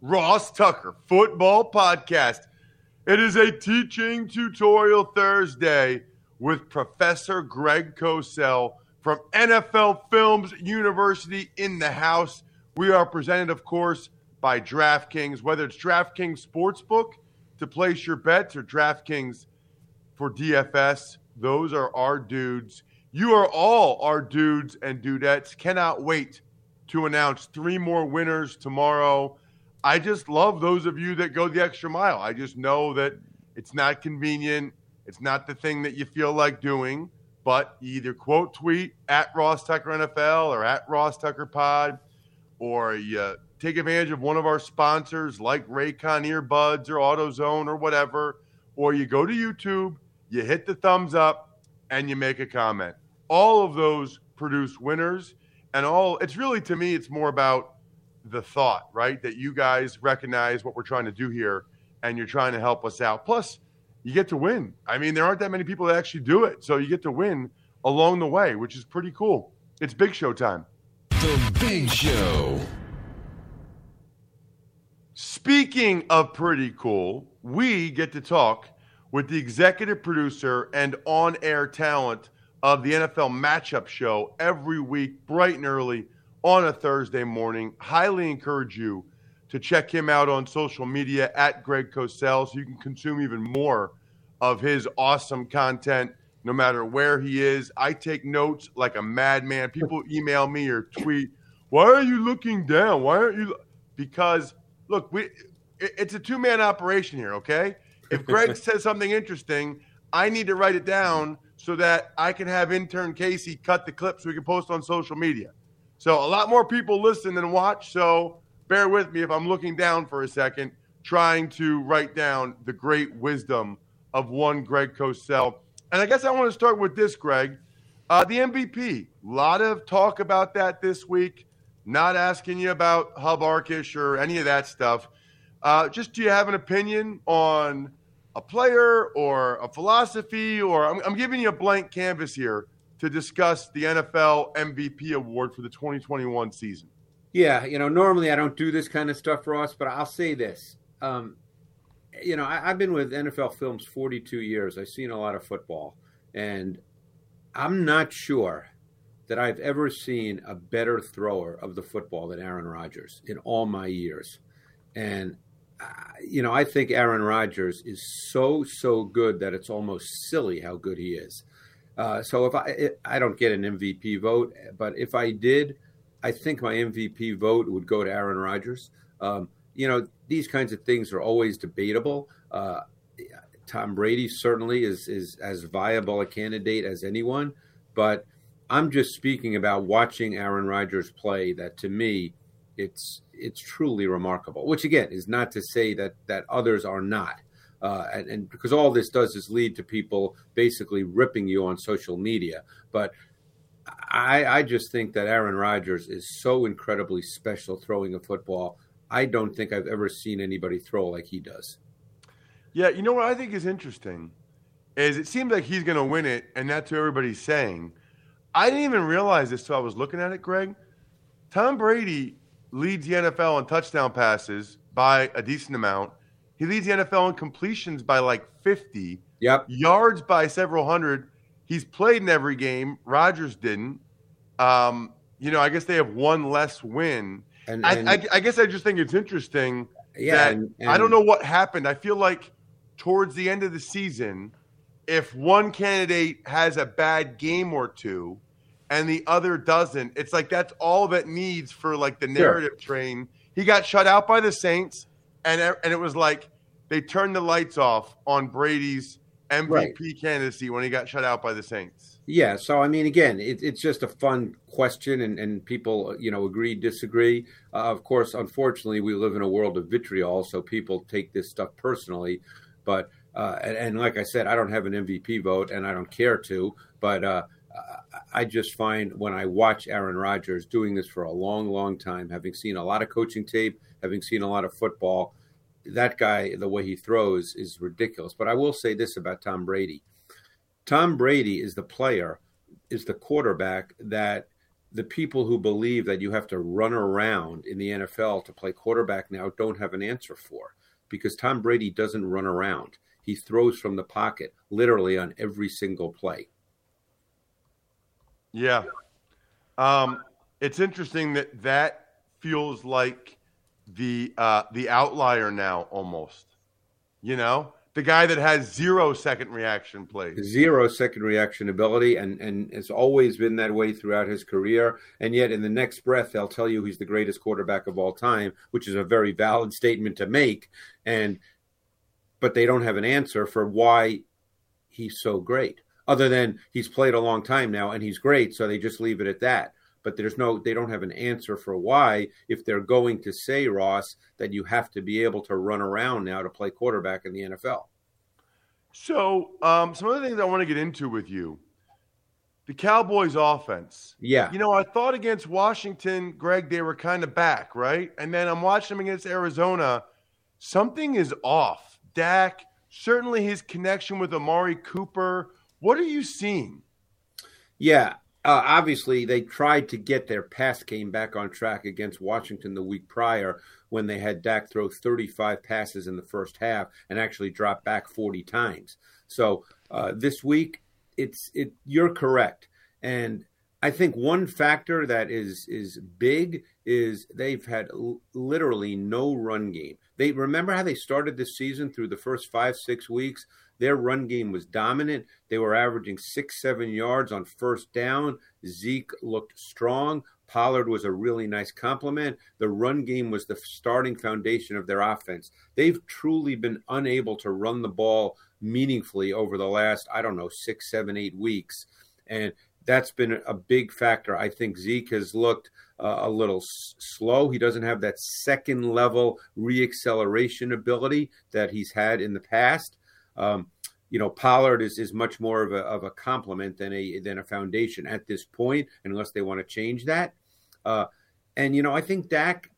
Ross Tucker Football Podcast. It is a teaching tutorial Thursday with Professor Greg Cosell from NFL Films University in the house. We are presented, of course, by DraftKings, whether it's DraftKings Sportsbook to place your bets or DraftKings for DFS. Those are our dudes. You are all our dudes and dudettes. Cannot wait to announce three more winners tomorrow. I just love those of you that go the extra mile. I just know that it's not convenient. It's not the thing that you feel like doing, but either quote tweet at Ross Tucker NFL or at Ross Tucker Pod, or you take advantage of one of our sponsors like Raycon earbuds or AutoZone or whatever, or you go to YouTube, you hit the thumbs up, and you make a comment. All of those produce winners, and all it's really to me, it's more about the thought, right? That you guys recognize what we're trying to do here and you're trying to help us out. Plus, you get to win. I mean, there aren't that many people that actually do it. So you get to win along the way, which is pretty cool. It's big show time. The Big Show. Speaking of pretty cool, we get to talk with the executive producer and on air talent of the NFL matchup show every week, bright and early on a Thursday morning. Highly encourage you to check him out on social media at Greg Cosell so you can consume even more of his awesome content no matter where he is. I take notes like a madman. People email me or tweet, "Why are you looking down? Why aren't you?" Because look, we it's a two man operation here. Okay, if Greg says something interesting, I need to write it down so that I can have intern Casey cut the clip so we can post on social media. So a lot more people listen than watch. So bear with me if I'm looking down for a second, trying to write down the great wisdom of one Greg Cosell. And I guess I want to start with this, Greg. Uh, the MVP. A lot of talk about that this week. Not asking you about Hub Arkush or any of that stuff. Uh, just do you have an opinion on a player or a philosophy, or I'm, I'm giving you a blank canvas here to discuss the NFL MVP award for the 2021 season. Yeah, you know, normally I don't do this kind of stuff, Ross, but I'll say this. Um, you know, I, have been with NFL Films 42 years. I've seen a lot of football, and I'm not sure that I've ever seen a better thrower of the football than Aaron Rodgers in all my years. And, uh, you know, I think Aaron Rodgers is so, so good that it's almost silly how good he is. Uh, so if I I don't get an MVP vote, but if I did, I think my MVP vote would go to Aaron Rodgers. Um, you know, these kinds of things are always debatable. Uh, Tom Brady certainly is is as viable a candidate as anyone, but I'm just speaking about watching Aaron Rodgers play. That to me, it's it's truly remarkable. Which again is not to say that that others are not. Uh, and, and, because all this does is lead to people basically ripping you on social media. But I, I just think that Aaron Rodgers is so incredibly special throwing a football. I don't think I've ever seen anybody throw like he does. Yeah, you know what I think is interesting is it seems like he's going to win it, and that's what everybody's saying. I didn't even realize this till I was looking at it, Greg. Tom Brady leads the NFL in touchdown passes by a decent amount. He leads the NFL in completions by like 50. Yep. Yards by several hundred. He's played in every game. Rodgers didn't. Um, you know, I guess they have one less win. And, I, and I, I guess I just think it's interesting yeah, that and- I don't know what happened. I feel like towards the end of the season, if one candidate has a bad game or two and the other doesn't, it's like that's all that needs for like the Sure. narrative train. He got shut out by the Saints, and and it was like they turned the lights off on Brady's MVP Right. candidacy when he got shut out by the Saints. Yeah, so I mean, again, it, it's just a fun question, and, and people, you know, agree, disagree. Uh, of course, unfortunately, we live in a world of vitriol, so people take this stuff personally. But uh, and, and like I said, I don't have an MVP vote, and I don't care to. But uh, I just find when I watch Aaron Rodgers doing this for a long, long time, having seen a lot of coaching tape, having seen a lot of football, that guy, the way he throws, is ridiculous. But I will say this about Tom Brady. Tom Brady is the player, is the quarterback that the people who believe that you have to run around in the NFL to play quarterback now don't have an answer for because Tom Brady doesn't run around. He throws from the pocket literally on every single play. Yeah. Um, it's interesting that that feels like the uh, the outlier now almost. You know, the guy that has zero second reaction plays. Zero second reaction ability, and, and has always been that way throughout his career. And yet, in the next breath, they'll tell you he's the greatest quarterback of all time, which is a very valid statement to make. And but they don't have an answer for why he's so great, other than he's played a long time now and he's great. So they just leave it at that. But there's no, they don't have an answer for why, if they're going to say, Ross, that you have to be able to run around now to play quarterback in the NFL. So, um, some other things I want to get into with you. The Cowboys' offense. Yeah. You know, I thought against Washington, Greg, they were kind of back, right? And then I'm watching them against Arizona. Something is off. Dak, certainly his connection with Amari Cooper. What are you seeing? Yeah, uh, obviously they tried to get their pass game back on track against Washington the week prior when they had Dak throw 35 passes in the first half and actually drop back 40 times. So uh, this week, it's it. You're correct, and I think one factor that is is big is they've had l- literally no run game. They remember how they started this season through the first five six weeks. Their run game was dominant. They were averaging six, seven yards on first down. Zeke looked strong. Pollard was a really nice complement. The run game was the starting foundation of their offense. They've truly been unable to run the ball meaningfully over the last, I don't know, six, seven, eight weeks. And that's been a big factor. I think Zeke has looked uh, a little s- slow. He doesn't have that second level reacceleration ability that he's had in the past. Um, you know, Pollard is, is much more of a, of a complement than a than a foundation at this point, unless they want to change that. Uh, and you know, I think Dak.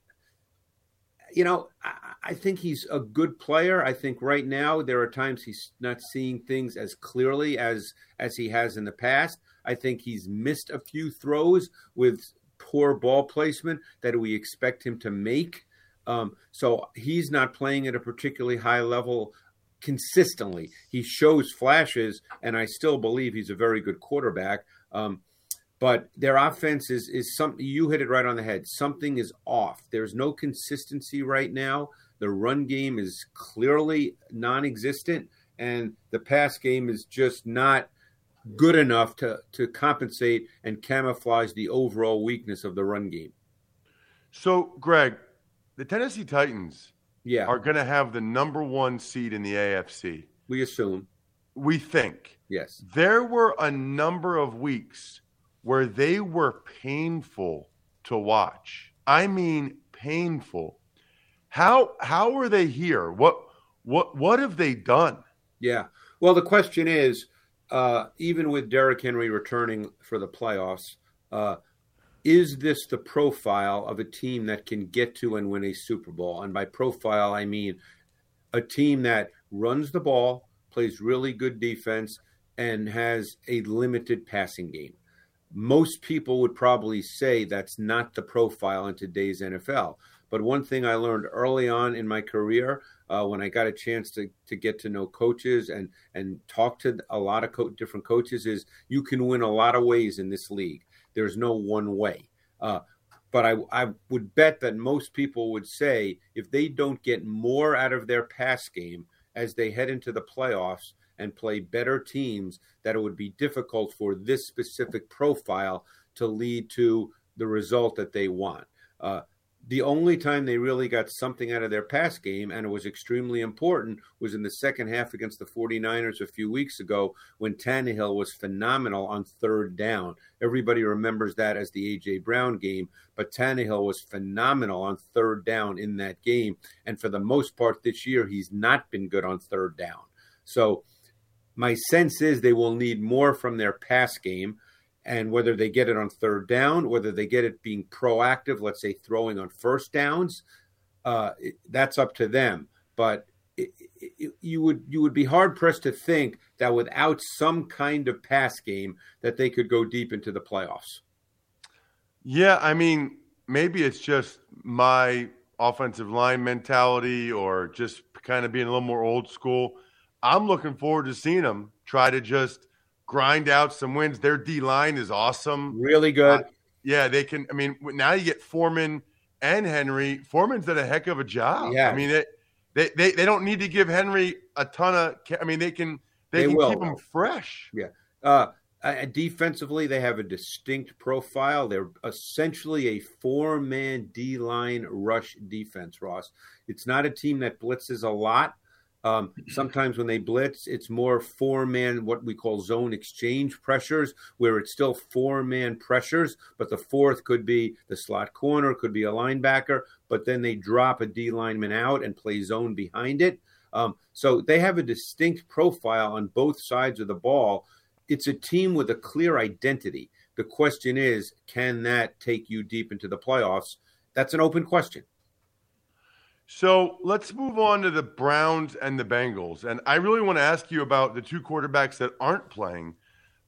You know, I, I think he's a good player. I think right now there are times he's not seeing things as clearly as as he has in the past. I think he's missed a few throws with poor ball placement that we expect him to make. Um, so he's not playing at a particularly high level consistently. He shows flashes, and I still believe he's a very good quarterback. Um, but their offense is is something you hit it right on the head. Something is off. There's no consistency right now. The run game is clearly non-existent, and the pass game is just not good enough to to compensate and camouflage the overall weakness of the run game. So, Greg, the Tennessee Titans Yeah, are going to have the number one seed in the AFC. we assume. We think. Yes. There were a number of weeks where they were painful to watch. I mean, painful. How how are they here? What what what have they done? Yeah. Well, the question is, uh, even with Derrick Henry returning for the playoffs, uh, is this the profile of a team that can get to and win a Super Bowl? And by profile, I mean a team that runs the ball, plays really good defense, and has a limited passing game. Most people would probably say that's not the profile in today's NFL. But one thing I learned early on in my career, uh, when I got a chance to, to get to know coaches and and talk to a lot of co- different coaches, is you can win a lot of ways in this league. There's no one way. Uh, but I, I would bet that most people would say if they don't get more out of their pass game as they head into the playoffs and play better teams, that it would be difficult for this specific profile to lead to the result that they want. Uh, the only time they really got something out of their pass game, and it was extremely important, was in the second half against the 49ers a few weeks ago when Tannehill was phenomenal on third down. Everybody remembers that as the A.J. Brown game, but Tannehill was phenomenal on third down in that game. And for the most part this year, he's not been good on third down. So my sense is they will need more from their pass game and whether they get it on third down, whether they get it being proactive, let's say throwing on first downs, uh, that's up to them. But it, it, you would you would be hard pressed to think that without some kind of pass game that they could go deep into the playoffs. Yeah, I mean, maybe it's just my offensive line mentality or just kind of being a little more old school. I'm looking forward to seeing them try to just grind out some wins. Their D line is awesome. Really good. Uh, yeah, they can. I mean, now you get Foreman and Henry. Foreman's done a heck of a job. Yeah. I mean, it, they, they they don't need to give Henry a ton of. I mean, they can they, they can will. keep him fresh. Yeah. Uh, uh, defensively, they have a distinct profile. They're essentially a four-man D-line rush defense. Ross, it's not a team that blitzes a lot. Um, sometimes when they blitz, it's more four man, what we call zone exchange pressures, where it's still four man pressures, but the fourth could be the slot corner, could be a linebacker, but then they drop a D lineman out and play zone behind it. Um, so they have a distinct profile on both sides of the ball. It's a team with a clear identity. The question is, can that take you deep into the playoffs? That's an open question. So let's move on to the Browns and the Bengals. And I really want to ask you about the two quarterbacks that aren't playing.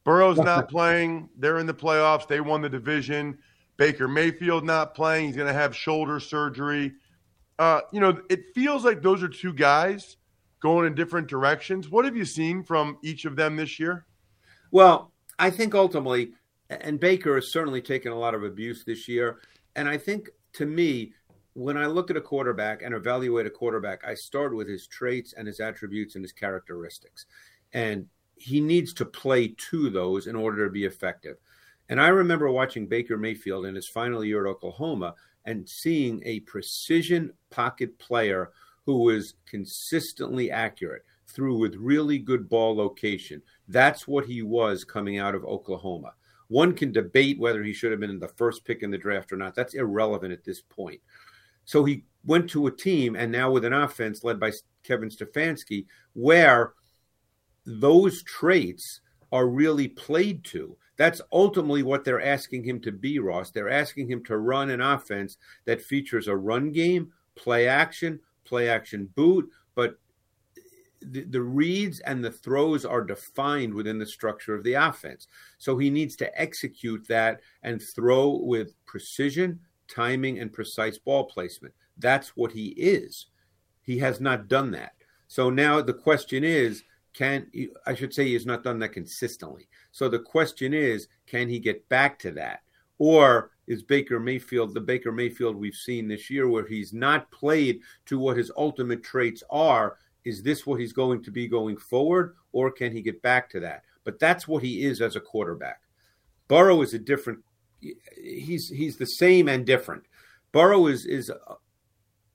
Burrow's not playing. They're in the playoffs. They won the division. Baker Mayfield not playing. He's going to have shoulder surgery. Uh, you know, it feels like those are two guys going in different directions. What have you seen from each of them this year? Well, I think ultimately, and Baker has certainly taken a lot of abuse this year. And I think to me, when I look at a quarterback and evaluate a quarterback, I start with his traits and his attributes and his characteristics. And he needs to play to those in order to be effective. And I remember watching Baker Mayfield in his final year at Oklahoma and seeing a precision pocket player who was consistently accurate, threw with really good ball location. That's what he was coming out of Oklahoma. One can debate whether he should have been the first pick in the draft or not. That's irrelevant at this point. So he went to a team and now with an offense led by Kevin Stefanski, where those traits are really played to. That's ultimately what they're asking him to be, Ross. They're asking him to run an offense that features a run game, play action, play action boot, but the, the, reads and the throws are defined within the structure of the offense. So he needs to execute that and throw with precision, timing, and precise ball placement. That's what he is. He has not done that. So now the question is can I should say he has not done that consistently. So the question is can he get back to that? Or is Baker Mayfield the Baker Mayfield we've seen this year where he's not played to what his ultimate traits are? Is this what he's going to be going forward, or can he get back to that? But that's what he is as a quarterback. Burrow is a different he's he's the same and different. Burrow is is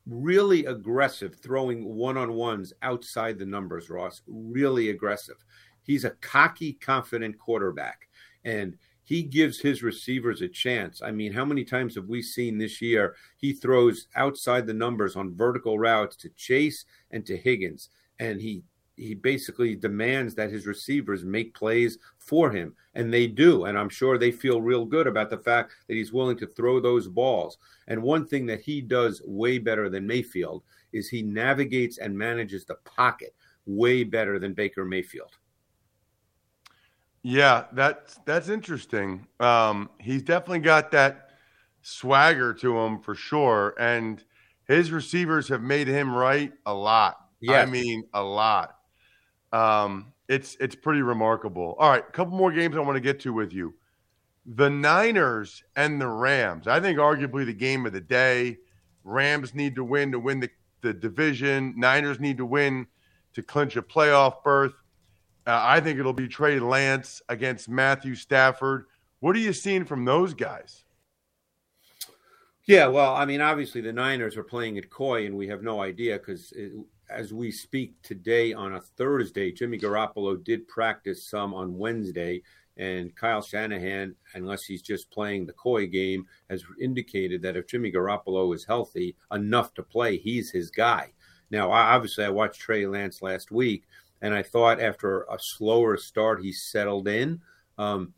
really aggressive, throwing one on ones outside the numbers. Ross really aggressive. He's a cocky, confident quarterback, and he gives his receivers a chance. I mean, how many times have we seen this year he throws outside the numbers on vertical routes to Chase and to Higgins, and he he basically demands that his receivers make plays for him and they do and i'm sure they feel real good about the fact that he's willing to throw those balls and one thing that he does way better than mayfield is he navigates and manages the pocket way better than Baker Mayfield. Yeah, that's that's interesting. Um, he's definitely got that swagger to him for sure, and his receivers have made him right a lot. Yeah, I mean a lot. Um, it's it's pretty remarkable. All right, a couple more games I want to get to with you. The Niners and the Rams. I think arguably the game of the day. Rams need to win to win the, the division. Niners need to win to clinch a playoff berth. Uh, I think it'll be Trey Lance against Matthew Stafford. What are you seeing from those guys? Yeah, well, I mean, obviously the Niners are playing at Coy, and we have no idea because as we speak today on a Thursday, Jimmy Garoppolo did practice some on Wednesday, and Kyle Shanahan, unless he's just playing the Coy game, has indicated that if Jimmy Garoppolo is healthy enough to play, he's his guy. Now, obviously, I watched Trey Lance last week, and I thought after a slower start, he settled in. Um,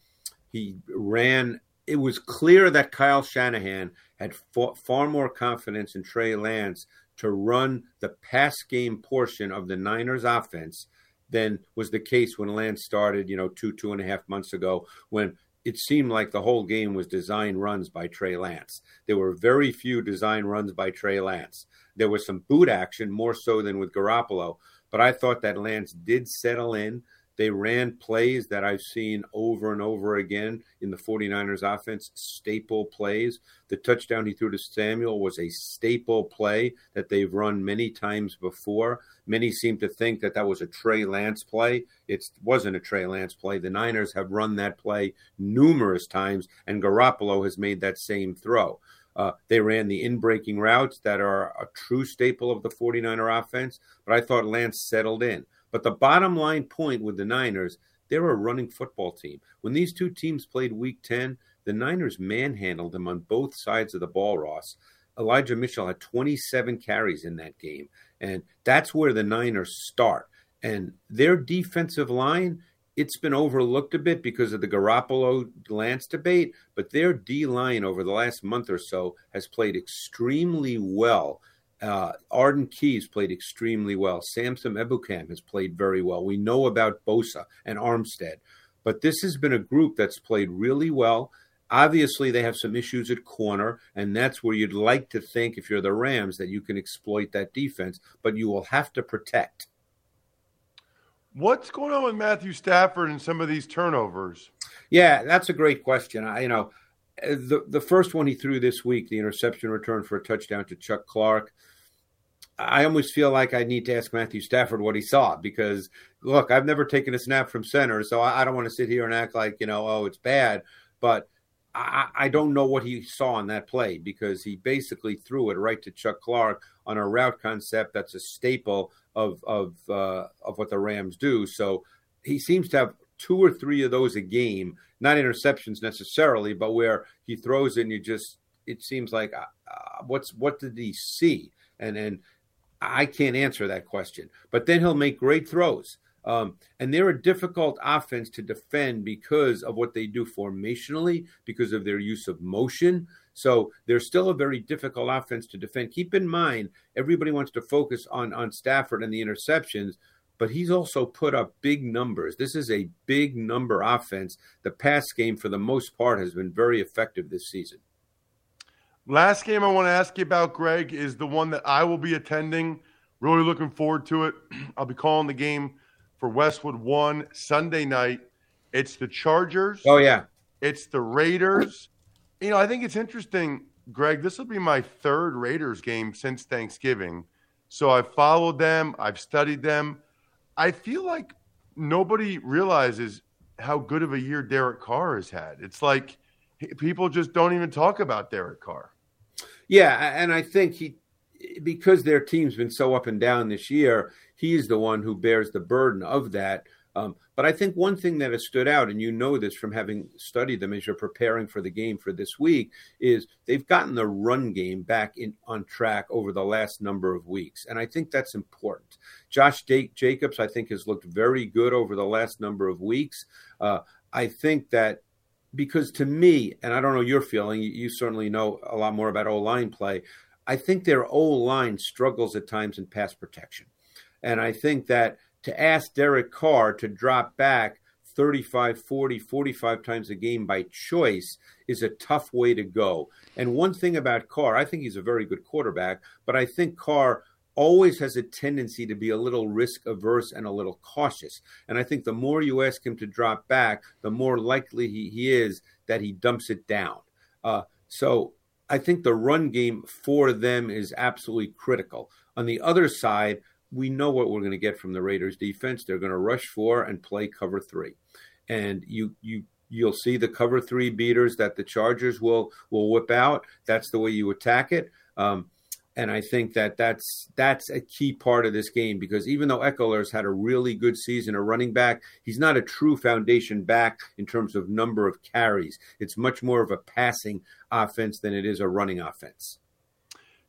he ran. It was clear that Kyle Shanahan had far more confidence in Trey Lance to run the pass game portion of the Niners offense than was the case when Lance started, you know, two, two and a half months ago, when it seemed like the whole game was design runs by Trey Lance. There were very few design runs by Trey Lance. There was some boot action, more so than with Garoppolo. But I thought that Lance did settle in. They ran plays that I've seen over and over again in the 49ers offense, staple plays. The touchdown he threw to Samuel was a staple play that they've run many times before. Many seem to think that that was a Trey Lance play. It wasn't a Trey Lance play. The Niners have run that play numerous times, and Garoppolo has made that same throw. Uh, they ran the in breaking routes that are a true staple of the 49er offense, but I thought Lance settled in. But the bottom line point with the Niners, they're a running football team. When these two teams played week 10, the Niners manhandled them on both sides of the ball, Ross. Elijah Mitchell had 27 carries in that game. And that's where the Niners start. And their defensive line, it's been overlooked a bit because of the Garoppolo Lance debate, but their D line over the last month or so has played extremely well uh, Arden Keys played extremely well. Samson Ebukam has played very well. We know about Bosa and Armstead, but this has been a group that's played really well. Obviously, they have some issues at corner, and that's where you'd like to think, if you're the Rams, that you can exploit that defense, but you will have to protect. What's going on with Matthew Stafford and some of these turnovers? Yeah, that's a great question. I, you know, the the first one he threw this week, the interception return for a touchdown to Chuck Clark. I almost feel like I need to ask Matthew Stafford what he saw because look, I've never taken a snap from center, so I, I don't want to sit here and act like you know, oh, it's bad. But I, I, don't know what he saw on that play because he basically threw it right to Chuck Clark on a route concept that's a staple of of uh, of what the Rams do. So he seems to have two or three of those a game, not interceptions necessarily, but where he throws it and you just it seems like uh, uh what's what did he see? And and I can't answer that question. But then he'll make great throws. Um, and they're a difficult offense to defend because of what they do formationally, because of their use of motion. So they're still a very difficult offense to defend. Keep in mind, everybody wants to focus on on Stafford and the interceptions, but he's also put up big numbers. This is a big number offense. The pass game, for the most part, has been very effective this season. Last game I want to ask you about, Greg, is the one that I will be attending. Really looking forward to it. I'll be calling the game for Westwood One Sunday night. It's the Chargers. Oh yeah. It's the Raiders. You know, I think it's interesting, Greg. This will be my third Raiders game since Thanksgiving. So I've followed them, I've studied them. I feel like nobody realizes how good of a year Derek Carr has had. It's like people just don't even talk about Derek Carr. Yeah, and I think he because their team's been so up and down this year, he's the one who bears the burden of that. Um, but I think one thing that has stood out, and you know this from having studied them as you're preparing for the game for this week, is they've gotten the run game back in on track over the last number of weeks, and I think that's important. Josh Jacobs, I think, has looked very good over the last number of weeks. Uh, I think that because to me, and I don't know your feeling, you, certainly know a lot more about O line play. I think their O line struggles at times in pass protection. And I think that to ask Derek Carr to drop back 35, 40, 45 times a game by choice is a tough way to go. And one thing about Carr, I think he's a very good quarterback, but I think Carr always has a tendency to be a little risk averse and a little cautious. And I think the more you ask him to drop back, the more likely he, he is that he dumps it down. Uh, so I think the run game for them is absolutely critical. On the other side, we know what we're going to get from the Raiders defense. They're going to rush four and play cover three. And you you you'll see the cover three beaters that the Chargers will will whip out. That's the way you attack it. Um, and I think that that's that's a key part of this game because even though Ekeler's had a really good season, a running back, he's not a true foundation back in terms of number of carries. It's much more of a passing offense than it is a running offense.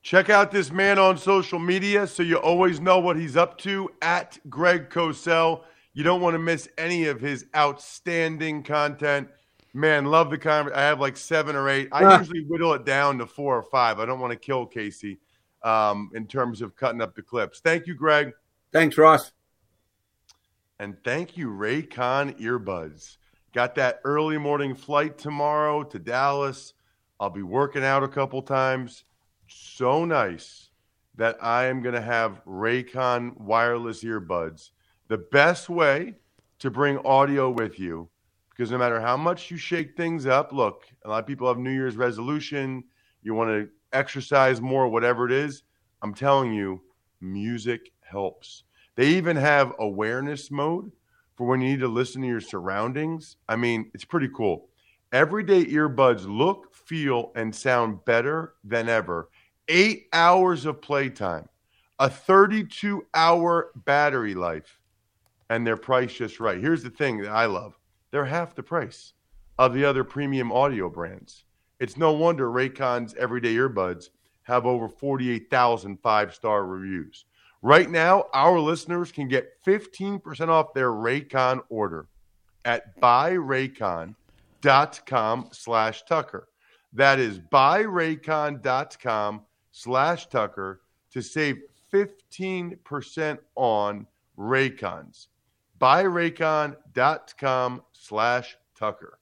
Check out this man on social media so you always know what he's up to at Greg Cosell. You don't want to miss any of his outstanding content. Man, love the conversation. I have like seven or eight. I ah. usually whittle it down to four or five. I don't want to kill Casey um, in terms of cutting up the clips. Thank you, Greg. Thanks, Ross. And thank you, Raycon Earbuds. Got that early morning flight tomorrow to Dallas. I'll be working out a couple times so nice that I am going to have Raycon wireless earbuds. The best way to bring audio with you, because no matter how much you shake things up, look, a lot of people have New Year's resolution, you want to exercise more, whatever it is. I'm telling you, music helps. They even have awareness mode for when you need to listen to your surroundings. I mean, it's pretty cool. Everyday earbuds look, feel, and sound better than ever eight hours of playtime, a 32 hour battery life, and their price just right. Here's the thing that I love they're half the price of the other premium audio brands. It's no wonder Raycon's everyday earbuds have over 48,000 five star reviews. Right now, our listeners can get 15% off their Raycon order at buyraycon.com slash Tucker. That is buyraycon.com slash Tucker to save 15% on Raycons. Buyraycon.com slash Tucker.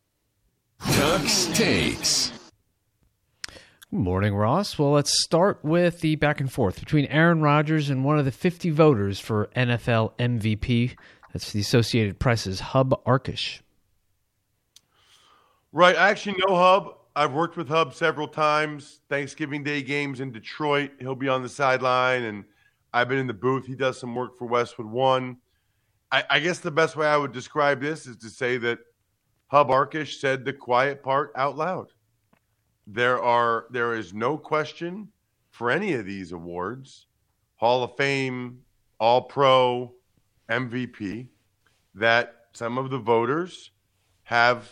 Tuck's Takes. Morning, Ross. Well, let's start with the back and forth between Aaron Rodgers and one of the 50 voters for NFL MVP. That's the Associated Press's Hub Arkush. Right. I actually know Hub. I've worked with Hub several times. Thanksgiving Day games in Detroit. He'll be on the sideline, and I've been in the booth. He does some work for Westwood One. I, I guess the best way I would describe this is to say that Hub Arkush said the quiet part out loud. There are there is no question for any of these awards, Hall of Fame, All Pro, MVP, that some of the voters have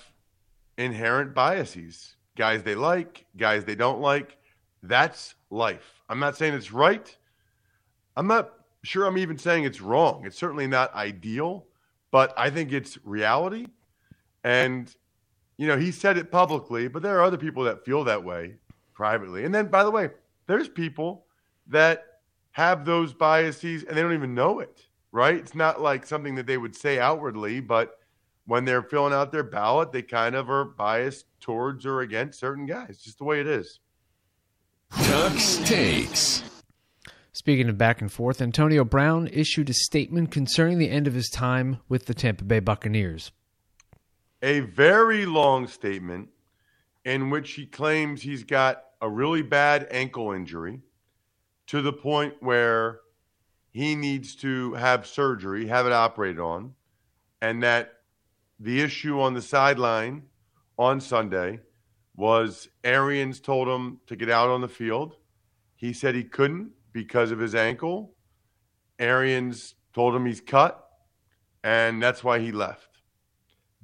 inherent biases guys they like, guys they don't like. That's life. I'm not saying it's right. I'm not sure I'm even saying it's wrong. It's certainly not ideal, but I think it's reality. And, you know, he said it publicly, but there are other people that feel that way privately. And then, by the way, there's people that have those biases and they don't even know it, right? It's not like something that they would say outwardly, but when they're filling out their ballot, they kind of are biased towards or against certain guys. Just the way it is. Tuck's takes. Speaking of back and forth, Antonio Brown issued a statement concerning the end of his time with the Tampa Bay Buccaneers. A very long statement in which he claims he's got a really bad ankle injury to the point where he needs to have surgery, have it operated on, and that the issue on the sideline on Sunday was Arians told him to get out on the field. He said he couldn't because of his ankle. Arians told him he's cut, and that's why he left.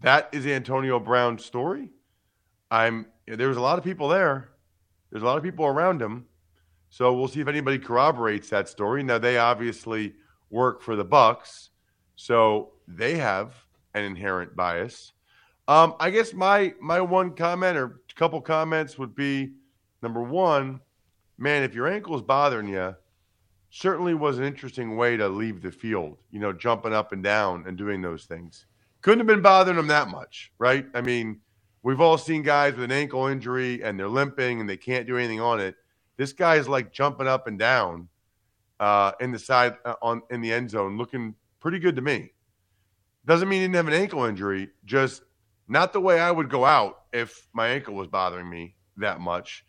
That is Antonio Brown's story. I'm there was a lot of people there. There's a lot of people around him. So we'll see if anybody corroborates that story. Now they obviously work for the Bucs, so they have an inherent bias. Um, I guess my my one comment or couple comments would be number one, man, if your ankle is bothering you, certainly was an interesting way to leave the field, you know, jumping up and down and doing those things. Couldn't have been bothering him that much, right? I mean, we've all seen guys with an ankle injury and they're limping and they can't do anything on it. This guy is like jumping up and down uh, in the side uh, on in the end zone, looking pretty good to me. Doesn't mean he didn't have an ankle injury, just not the way I would go out if my ankle was bothering me that much.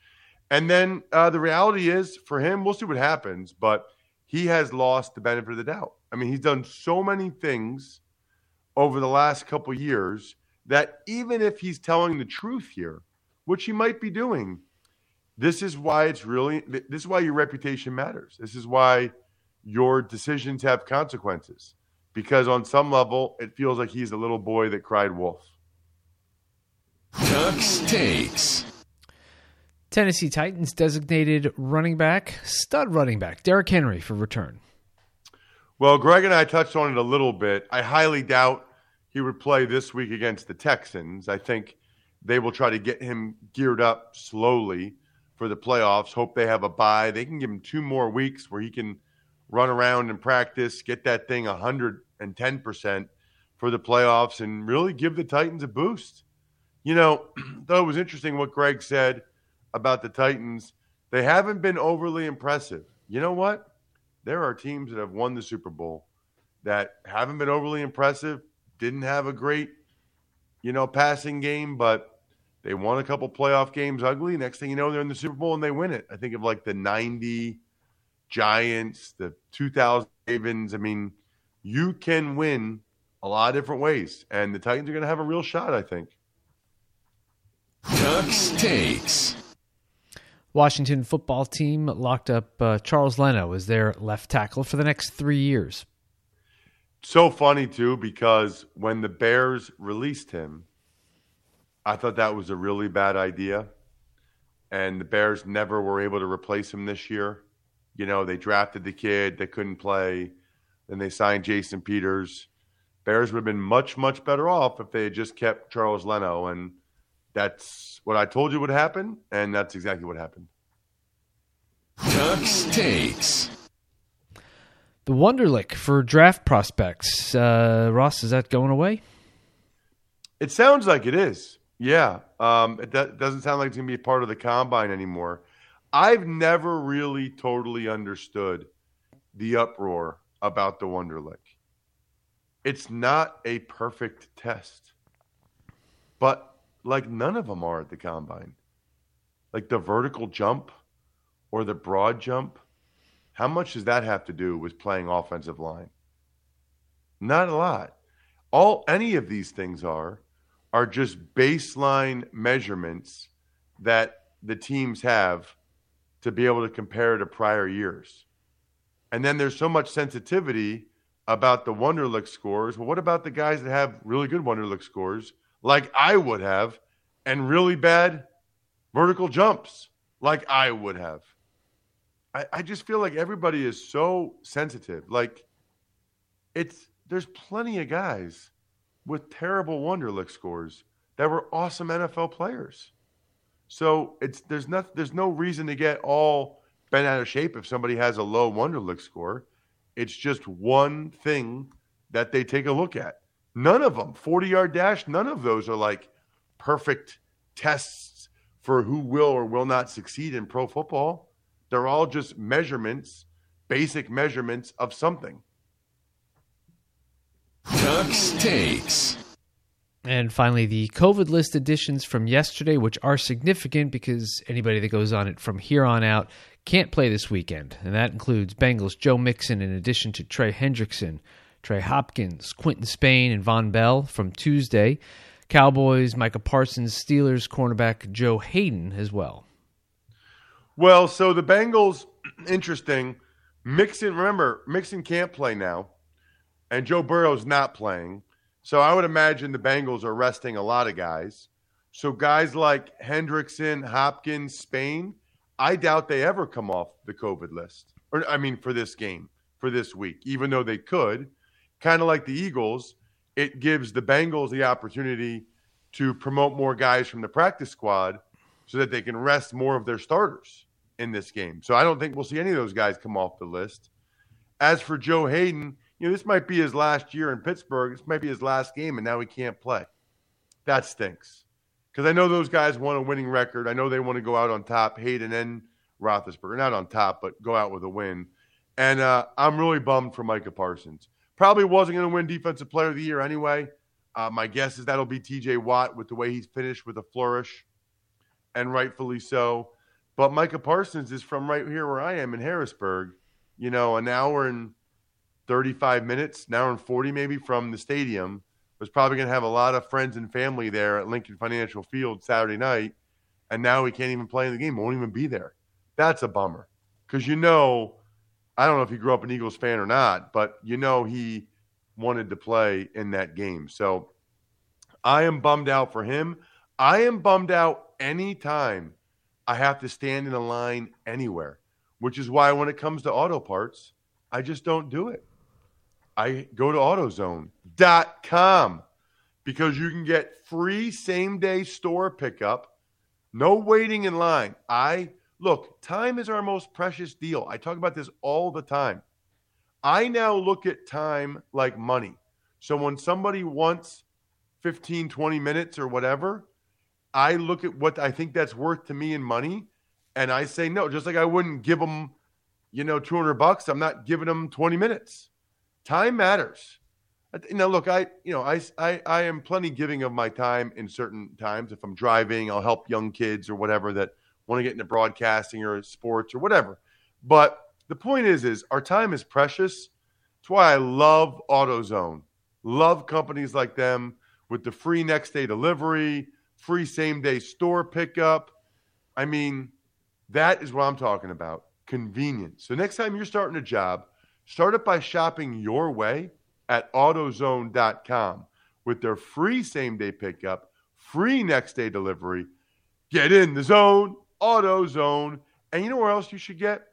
And then uh, the reality is for him, we'll see what happens, but he has lost the benefit of the doubt. I mean, he's done so many things over the last couple years that even if he's telling the truth here, which he might be doing, this is why it's really this is why your reputation matters. This is why your decisions have consequences because on some level it feels like he's a little boy that cried wolf. Tuck's takes. Tennessee Titans designated running back, stud running back, Derrick Henry for return. Well, Greg and I touched on it a little bit. I highly doubt he would play this week against the Texans. I think they will try to get him geared up slowly for the playoffs. Hope they have a bye. They can give him two more weeks where he can run around and practice, get that thing 110% for the playoffs, and really give the Titans a boost. You know, though it was interesting what Greg said about the Titans. They haven't been overly impressive. You know what? There are teams that have won the Super Bowl that haven't been overly impressive, didn't have a great, you know, passing game, but they won a couple playoff games ugly. Next thing you know, they're in the Super Bowl and they win it. I think of like the 90 Giants, the 2000 Ravens. I mean, you can win a lot of different ways, and the Titans are going to have a real shot, I think. Tuck's takes. Washington football team locked up uh, Charles Leno as their left tackle for the next three years. So funny too, because when the Bears released him, I thought that was a really bad idea. And the Bears never were able to replace him this year. You know, they drafted the kid, they couldn't play. Then they signed Jason Peters. Bears would have been much, much better off if they had just kept Charles Leno. And that's what I told you would happen, and that's exactly what happened. Tuck's takes. The Wonderlic for draft prospects. Uh, Ross, is that going away? It sounds like it is. Yeah. Um, it do- doesn't sound like it's going to be a part of the combine anymore. I've never really totally understood the uproar about the Wonderlic. It's not a perfect test, but like none of them are at the combine. Like the vertical jump or the broad jump, how much does that have to do with playing offensive line? Not a lot. All any of these things are are just baseline measurements that the teams have to be able to compare to prior years. And then there's so much sensitivity about the Wonderlic scores. Well, what about the guys that have really good Wonderlic scores, like I would have, and really bad vertical jumps, like I would have? I, I just feel like everybody is so sensitive. Like it's there's plenty of guys with terrible Wonderlic scores that were awesome NFL players. So it's there's not there's no reason to get all bent out of shape if somebody has a low Wonderlic score. It's just one thing that they take a look at. None of them, 40 yard dash, none of those are like perfect tests for who will or will not succeed in pro football. They're all just measurements, basic measurements of something. Tuck's takes. And finally, the COVID list additions from yesterday, which are significant because anybody that goes on it from here on out can't play this weekend. And that includes Bengals Joe Mixon in addition to Trey Hendrickson, Trey Hopkins, Quinton Spain, and Vonn Bell from Tuesday. Cowboys, Micah Parsons, Steelers cornerback Joe Haden as well. Well, so the Bengals, interesting. Mixon, remember, Mixon can't play now, and Joe Burrow's not playing. So I would imagine the Bengals are resting a lot of guys. So guys like Hendrickson, Hopkins, Spain, I doubt they ever come off the COVID list. Or I mean for this game, for this week, even though they could. Kind of like the Eagles, it gives the Bengals the opportunity to promote more guys from the practice squad so that they can rest more of their starters in this game. So I don't think we'll see any of those guys come off the list. As for Joe Haden, you know, this might be his last year in Pittsburgh. This might be his last game, and now he can't play. That stinks. Because I know those guys want a winning record. I know they want to go out on top, Haden and Roethlisberger. Not on top, but go out with a win. And uh, I'm really bummed for Micah Parsons. Probably wasn't going to win Defensive Player of the Year anyway. Uh, my guess is that'll be TJ Watt with the way he's finished with a flourish, and rightfully so. But Micah Parsons is from right here where I am in Harrisburg, you know, an hour and 35 minutes, an hour and 40 maybe from the stadium. Was probably going to have a lot of friends and family there at Lincoln Financial Field Saturday night. And now he can't even play in the game, won't even be there. That's a bummer. Because you know, I don't know if he grew up an Eagles fan or not, but you know he wanted to play in that game. So I am bummed out for him. I am bummed out anytime I have to stand in a line anywhere, which is why when it comes to auto parts, I just don't do it. I go to AutoZone.com because you can get free same day store pickup, no waiting in line. I look, time is our most precious deal. I talk about this all the time. I now look at time like money. So when somebody wants 15, 20 minutes or whatever, I look at what I think that's worth to me in money and I say no, just like I wouldn't give them, you know, 200 bucks, I'm not giving them 20 minutes. Time matters. Now, look, I, you know, I, I, I am plenty giving of my time in certain times. If I'm driving, I'll help young kids or whatever that want to get into broadcasting or sports or whatever. But the point is, is our time is precious. That's why I love AutoZone. Love companies like them with the free next day delivery, free same day store pickup. I mean, that is what I'm talking about. Convenience. So next time you're starting a job, start it by shopping your way at AutoZone.com with their free same day pickup, free next day delivery. Get in the zone, AutoZone. And you know where else you should get?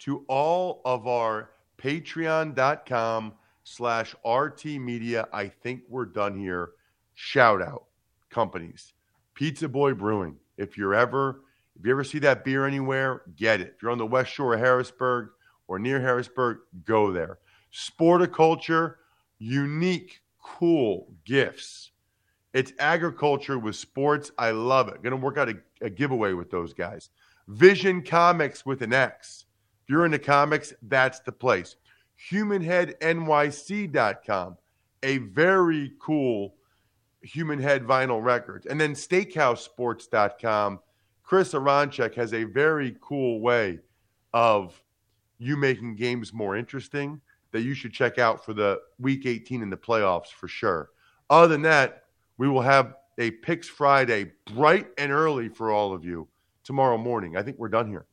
To all of our patreon.com slash RT Media. I think we're done here. Shout out companies. Pizza Boy Brewing. If you're ever, if you ever see that beer anywhere, get it. If you're on the West Shore of Harrisburg or near Harrisburg, go there. Sporticulture, unique, cool gifts. It's agriculture with sports. I love it. Going to work out a, a giveaway with those guys. Vision Comics with an X. If you're into comics, that's the place. HumanHeadNYC.com, a very cool Human Head vinyl record. And then SteakhouseSports.com. Chris Aronchek has a very cool way of you making games more interesting that you should check out for the week 18 in the playoffs for sure. Other than that, we will have a Picks Friday bright and early for all of you tomorrow morning. I think we're done here.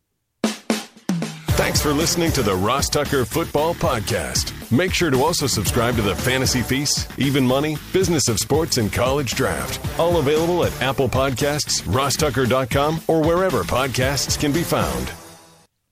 Thanks for listening to the Ross Tucker Football Podcast. Make sure to also subscribe to the Fantasy Feast, Even Money, Business of Sports, and College Draft. All available at Apple Podcasts, rosstucker.com, or wherever podcasts can be found.